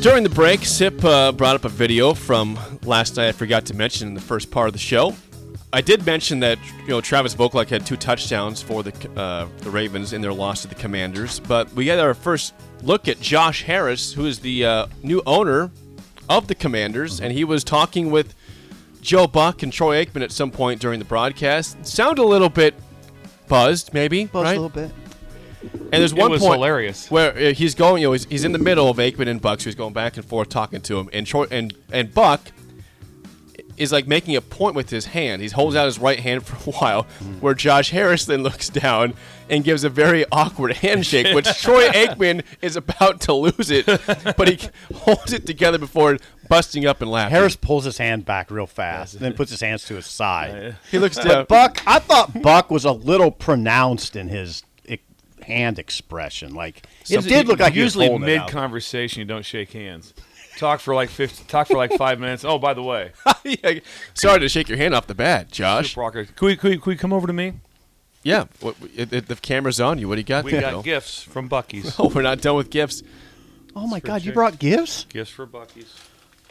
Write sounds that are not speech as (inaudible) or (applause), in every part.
During the break, Sip uh, brought up a video from last night. I forgot to mention in the first part of the show. I did mention that you know Travis Vokolek had two touchdowns for the uh, the Ravens in their loss to the Commanders, but we had our first look at Josh Harris, who is the uh, new owner of the Commanders, and he was talking with Joe Buck and Troy Aikman at some point during the broadcast. Sound a little bit buzzed, maybe, Buzz right? a little bit. And there's It one was point hilarious. where uh, he's going, you know, he's, he's in the middle of Aikman and Buck, so he's going back and forth talking to him, and Troy and and Buck is like making a point with his hand. He holds out his right hand for a while, where Josh Harris then (laughs) looks down and gives a very awkward handshake, which (laughs) Troy Aikman is about to lose it, but he holds it together before busting up and laughing. Harris pulls his hand back real fast, and then puts his hands to his side. he looks down. But Buck, I thought Buck was a little pronounced in his i- hand expression. Like it did look like he was usually it mid conversation you don't shake hands. Talk for like 50, talk for like five minutes. Oh, by the way, (laughs) Yeah, Sorry to shake your hand off the bat, Josh. Brocker, can we, can we, can we come over to me? Yeah, what, it, it- the camera's on you. What do you got We there? got Bill? gifts from Buc-ee's. (laughs) Oh, we're not done with gifts. Oh my God! You brought gifts? gifts for Buc-ee's.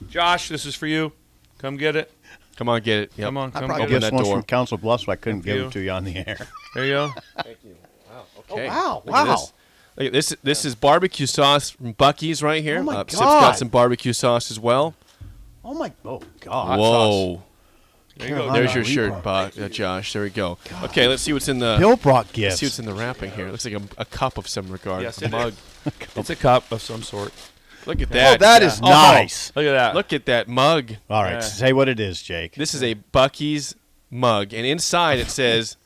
Josh, this is for you. Come get it. Come on, get it. Yep. Come on, I come brought open gifts that once door. from Council Bluffs, so I couldn't Thank give you. them to you on the air. There you go. Okay. wow, Look at wow. this. Look at this. This is barbecue sauce from Buc-ee's right here. Oh my uh, Sip's God. got some barbecue sauce as well. Oh my! Oh God! Whoa. There you go. There's your shirt, Bu- uh, Josh. There we go. Okay, let's see what's in the. Bill brought gifts. Let's see what's in the wrapping here. It looks like a, a cup of some regard. Yes, a it mug. It's a cup of some sort. Look at oh, that. that is Oh, nice. Look at that. Look at that mug. All right, Yeah. say what it is, Jake. This is a Buc-ee's mug, and inside it says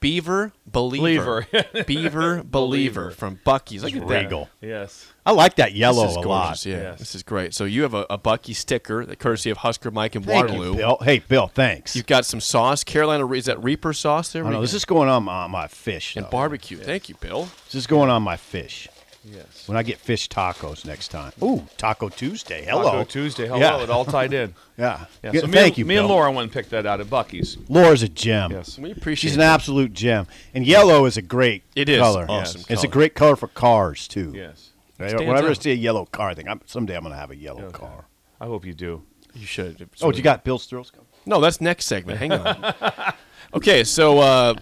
Beaver Believer. Believer. (laughs) Beaver Believer from Buc-ee's. Look at that. Yes. I like that yellow this is a gorgeous. lot. Yeah, Yes. this is great. So you have a, a Buc-ee sticker, that courtesy of Husker Mike and Thank Waterloo. you, Bill. Hey, Bill, thanks. You've got some sauce, Carolina. Is that Reaper sauce there? I know this is going on my, my fish. and though. barbecue. Thank you, Bill. This is going on my fish. Yes. When I get fish tacos next time. Ooh, Taco Tuesday. Hello. Taco Tuesday. Hello. Yeah. It all tied in. (laughs) Yeah. Yeah. Good- So me Thank and, you, Me and Laura went and picked that out at Buc-ee's. Laura's a gem. Yes. We appreciate. She's an that. absolute gem. And yellow is a great It is color. awesome It's a great color for cars, too. Yes. Right? Stands Whenever I see a yellow car, I think I'm, someday I'm going to have a yellow Okay. car. I hope you do. You should. It's Oh, really- you got Bill's Thrills coming? No, that's next segment. Hang on. (laughs) okay, so uh,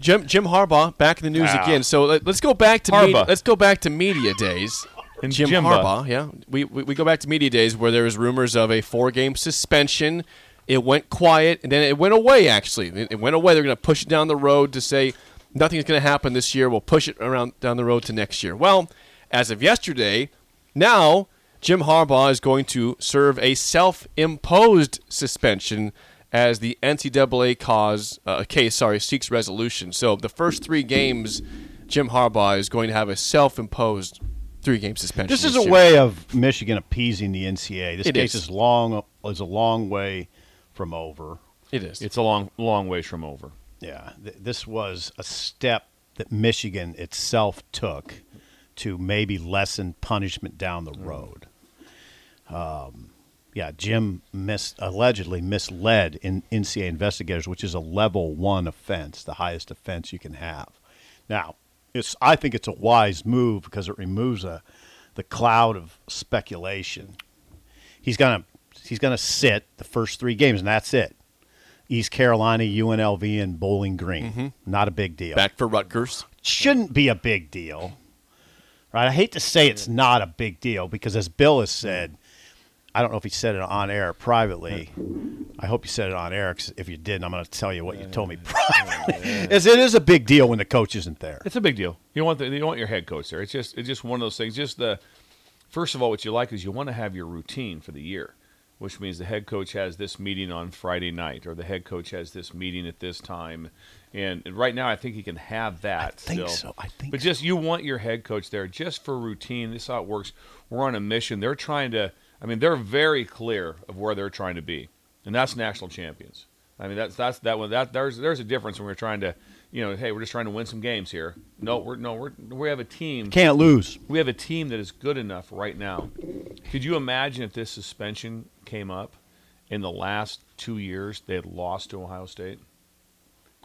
Jim Jim Harbaugh back in the news Ah. again. So let, us go back to media, let's go back to media days. (laughs) And Jim Jimba. Harbaugh, yeah, we, we we go back to media days where there was rumors of a four game suspension. It went quiet and then it went away. Actually, it, it went away. They're going to push it down the road to say nothing's going to happen this year. We'll push it around down the road to next year. Well, as of yesterday, now Jim Harbaugh is going to serve a self-imposed suspension as the NCAA cause uh, case sorry seeks resolution. So the first three games, Jim Harbaugh is going to have a self-imposed three-game suspension. This is a year. way of Michigan appeasing the NCAA. This It case is. is. long is a long way from over. It is. It's a long, long ways from over. Yeah, th- this was a step that Michigan itself took to maybe lessen punishment down the road. Um, yeah, Jim mis- allegedly misled in NCAA investigators, which is a level one offense, the highest offense you can have. Now, it's I think it's a wise move because it removes a the cloud of speculation. He's gonna he's gonna sit the first three games, and that's it. East Carolina, UNLV, and Bowling Green. Mm-hmm. Not a big deal. Back for Rutgers. Shouldn't be a big deal, right? I hate to say it's not a big deal because, as Bill has said, I don't know if he said it on air privately. I hope you said it on air. 'cause if you didn't, I'm going to tell you what you told me privately. (laughs) Is it is a big deal when the coach isn't there. It's a big deal. You don't want the, you don't want your head coach there. It's just it's just one of those things. Just the first of all, what you like is you want to have your routine for the year, which means the head coach has this meeting on Friday night, or the head coach has this meeting at this time. And right now, I think he can have that. I think still. so. I think But so. just you want your head coach there just for routine. This is how it works. We're on a mission. They're trying to. I mean, they're very clear of where they're trying to be, and that's national champions. I mean, that's that's that one. That there's there's a difference when we're trying to, you know, hey, we're just trying to win some games here. No, we're no, we're we have a team. Can't lose. We have a team that is good enough right now. Could you imagine if this suspension came up in the last two years they had lost to Ohio State?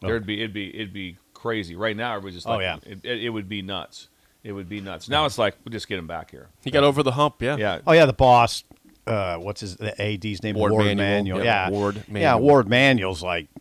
Oh. There'd be it'd be it'd be crazy. Right now, everybody's just Oh, like, yeah. it, it, it would be nuts. It would be nuts. Now it's like we'll just get him back here. He got over the hump. Yeah. Yeah, Oh yeah, the boss. Uh, what's his the AD's name? Warde Manuel. Manuel. Yeah, Yeah, Warde Yeah, Warde Manuel's like, you know,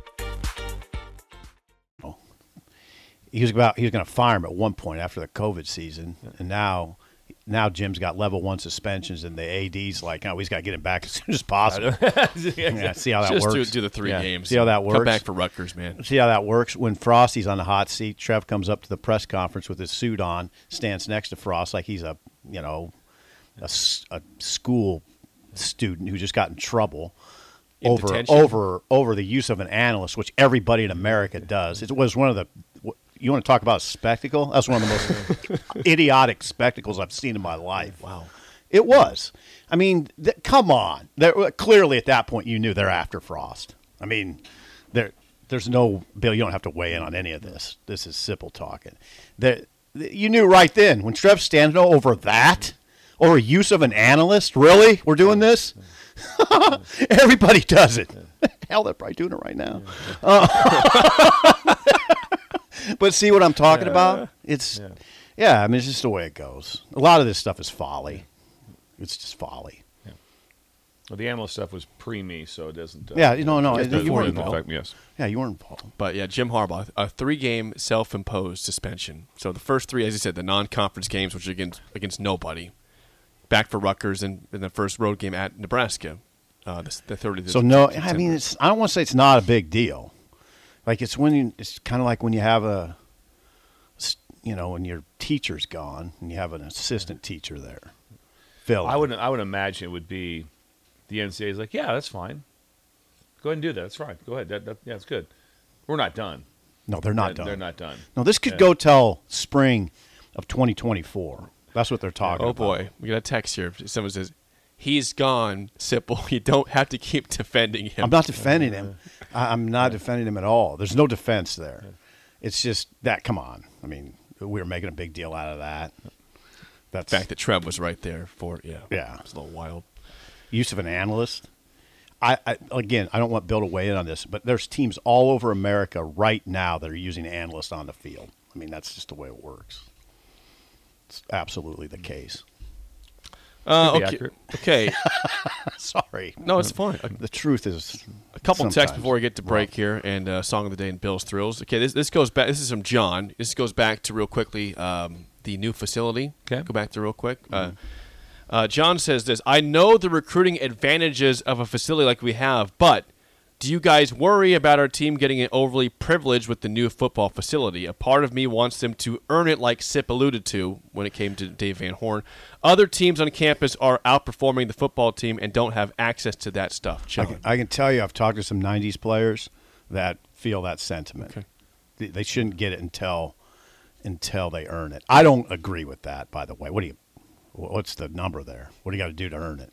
He was about he was going to fire him at one point after the COVID season, and now now Jim's got level one suspensions, and the AD's like, oh, he's got to get him back as (laughs) soon as possible. (laughs) yeah, see how that Just do, works. do the three Yeah. games. See how that works. Come back for Rutgers, man. See how that works? When Frosty's on the hot seat, Trev comes up to the press conference with his suit on, stands next to Frost like he's a you know a, a school student who just got in trouble In over detention? over over the use of an analyst, which everybody in America does. It was one of the. You want to talk about a spectacle? That's one of the most (laughs) idiotic spectacles I've seen in my life. Wow, it was. I mean, th- come on. There, clearly, at that point, you knew they're after Frost. I mean, there, there's no Bill. You don't have to weigh in on any of this. This is simple talking. There, you knew right then when Trev's standing over that, over use of an analyst. Really, we're doing this. (laughs) Everybody does it. (laughs) Hell, they're probably doing it right now. Uh, (laughs) but see what I'm talking about? It's yeah. I mean, it's just the way it goes. A lot of this stuff is folly. It's just folly. Well, the animal stuff was pre me, so it doesn't. Uh, Yeah, no, know, no, it you weren't involved. me, Yes. Yeah, you weren't involved. But yeah, Jim Harbaugh, a three-game self-imposed suspension. So the first three, as you said, the non-conference games, which are against against nobody, back for Rutgers, and, and the first road game at Nebraska, uh, the, the third of So no, I mean, it's. I don't want to say it's not a big deal. Like it's when you, it's kind of like when you have a you know, when your teacher's gone and you have an assistant teacher there. Phil, I would I would imagine it would be the NCAA is like, yeah, that's fine. Go ahead and do that. That's fine. Go ahead. That, that, yeah, it's good. We're not done. No, they're not They're- done. They're not done. No, this could Yeah. go till spring of 2024. That's what they're talking about. Oh about. boy, we got a text here. Someone says, "He's gone, Sipple. (laughs) You don't have to keep defending him." I'm not defending him. I'm not defending him at all. There's no defense there. It's just that. Come on. I mean, we were making a big deal out of that. That's The fact that Trev was right there for it, yeah, Yeah. it's a little wild. use of an analyst. I, I again, I don't want Bill to weigh in on this, but there's teams all over America right now that are using analysts on the field. I mean, that's just the way it works. It's absolutely the case. Uh, okay, okay. (laughs) Sorry. no, it's fine. The truth is a couple texts before we get to break here, and uh, song of the day and Bill's thrills. Okay, this this goes back. This is from John. This goes back to real quickly um, the new facility. Okay. go back to real quick. Uh, Uh, John says this I know the recruiting advantages of a facility like we have, but do you guys worry about our team getting overly privileged with the new football facility? A part of me wants them to earn it, like Sip alluded to when it came to Dave Van Horn. Other teams on campus are outperforming the football team and don't have access to that stuff. I can, I can tell you, I've talked to some '90s players that feel that sentiment. Okay. They, they shouldn't get it until until they earn it. I don't agree with that. By the way, what do you? What's the number there? What do you got to do to earn it?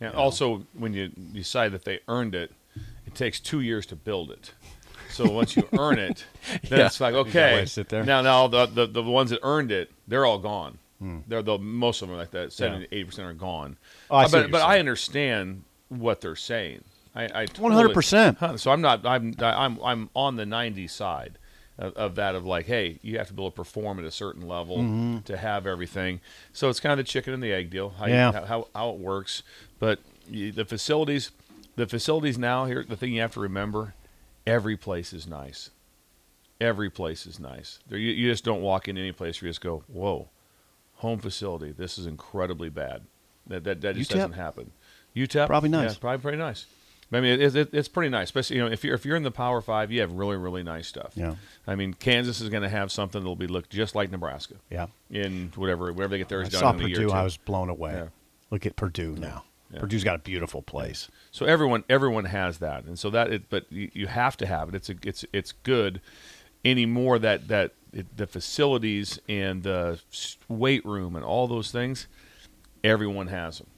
And also, when you decide that they earned it, it takes two years to build it. So once you (laughs) earn it, then Yeah. it's like okay. sit there? Now, now the, the the ones that earned it, they're all gone. They're the most of them are like that. Seventy eighty percent are gone. Oh, I Uh, see but you're I understand what they're saying. I, I 100%. So I'm not. I'm I'm I'm on the '90s side of, of that. Of like, hey, you have to be able to perform at a certain level Mm-hmm. to have everything. So it's kind of the chicken and the egg deal. How Yeah. how, how how it works. But you, the facilities, the facilities now here. The thing you have to remember, every place is nice. Every place is nice. There, you, you just don't walk in any place where you just go, whoa, home facility. This is incredibly bad. That that, that just UTEP? doesn't happen. UTEP Probably nice. Yeah, probably pretty nice. I mean, it, it, it's pretty nice, especially you know if you're if you're in the Power Five, you have really really nice stuff. Yeah. I mean, Kansas is going to have something that'll be look just like Nebraska. Yeah. In whatever wherever they get I theirs done saw in a year. Purdue. I was blown away. Yeah. Look at Purdue now. Yeah. Purdue's got a beautiful place. So everyone everyone has that, and so that it, but you, you have to have it. It's a, it's it's good. Anymore that that it, the facilities and the weight room and all those things, everyone has them.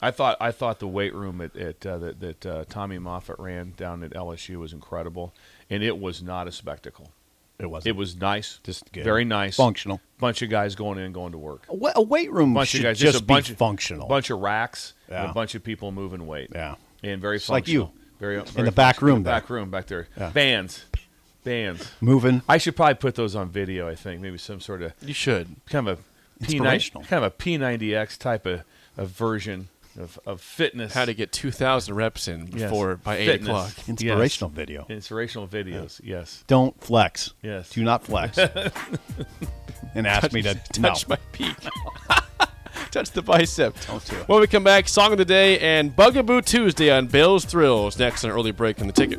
I thought I thought the weight room at, at uh, that that uh, Tommy Moffitt ran down at LSU was incredible, and it was not a spectacle. It was. It was nice, Just good. very nice, Functional. Bunch of guys going in and going to work. A wa- a weight room bunch should of guys, just a bunch be of, functional. bunch of racks, and Yeah. a bunch of people moving weight. Yeah. and very It's like functional. you. very, In very the back functional. room In the there. back room back there. Yeah. Bands, bands. Moving. I should probably put those on video. I think maybe some sort of You should. kind of a P90, Inspirational. kind of a P90X type of, of version of, of fitness. How to get 2,000 reps in Yes. before by 8 Fitness. o'clock. Yes. Inspirational video. Inspirational videos. Yes. Don't flex. Yes. Do not flex. (laughs) and ask me to touch no. my peak. (laughs) touch the bicep. Don't do it. When we come back, song of the day and Bugaboo Tuesday on Bill's Thrills. Next on early break in the ticket.